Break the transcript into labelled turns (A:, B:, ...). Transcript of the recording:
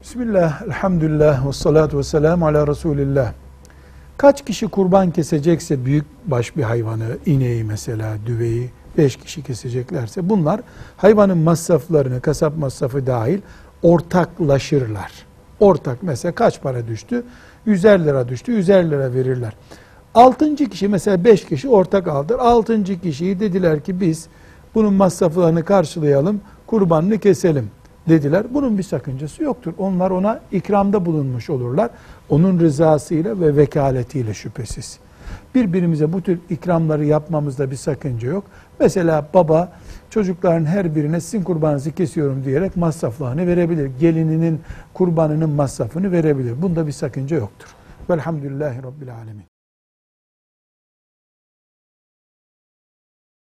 A: Bismillah, elhamdülillah, ve salatu ve selamu ala Resulillah. Kaç kişi kurban kesecekse büyük baş bir hayvanı, ineği mesela, düveyi, beş kişi keseceklerse bunlar hayvanın masraflarını, kasap masrafı dahil ortaklaşırlar. Ortak mesela kaç para düştü? 150 lira düştü, 150 lira verirler. Altıncı kişi mesela beş kişi ortak aldılar. Altıncı kişiyi dediler ki biz bunun masraflarını karşılayalım, kurbanını keselim dediler. Bunun bir sakıncası yoktur. Onlar ona ikramda bulunmuş olurlar. Onun rızasıyla ve vekaletiyle şüphesiz. Birbirimize bu tür ikramları yapmamızda bir sakınca yok. Mesela baba çocukların her birine sizin kurbanınızı kesiyorum diyerek masraflarını verebilir. Gelininin kurbanının masrafını verebilir. Bunda bir sakınca yoktur. Velhamdülillahi Rabbil Alemin.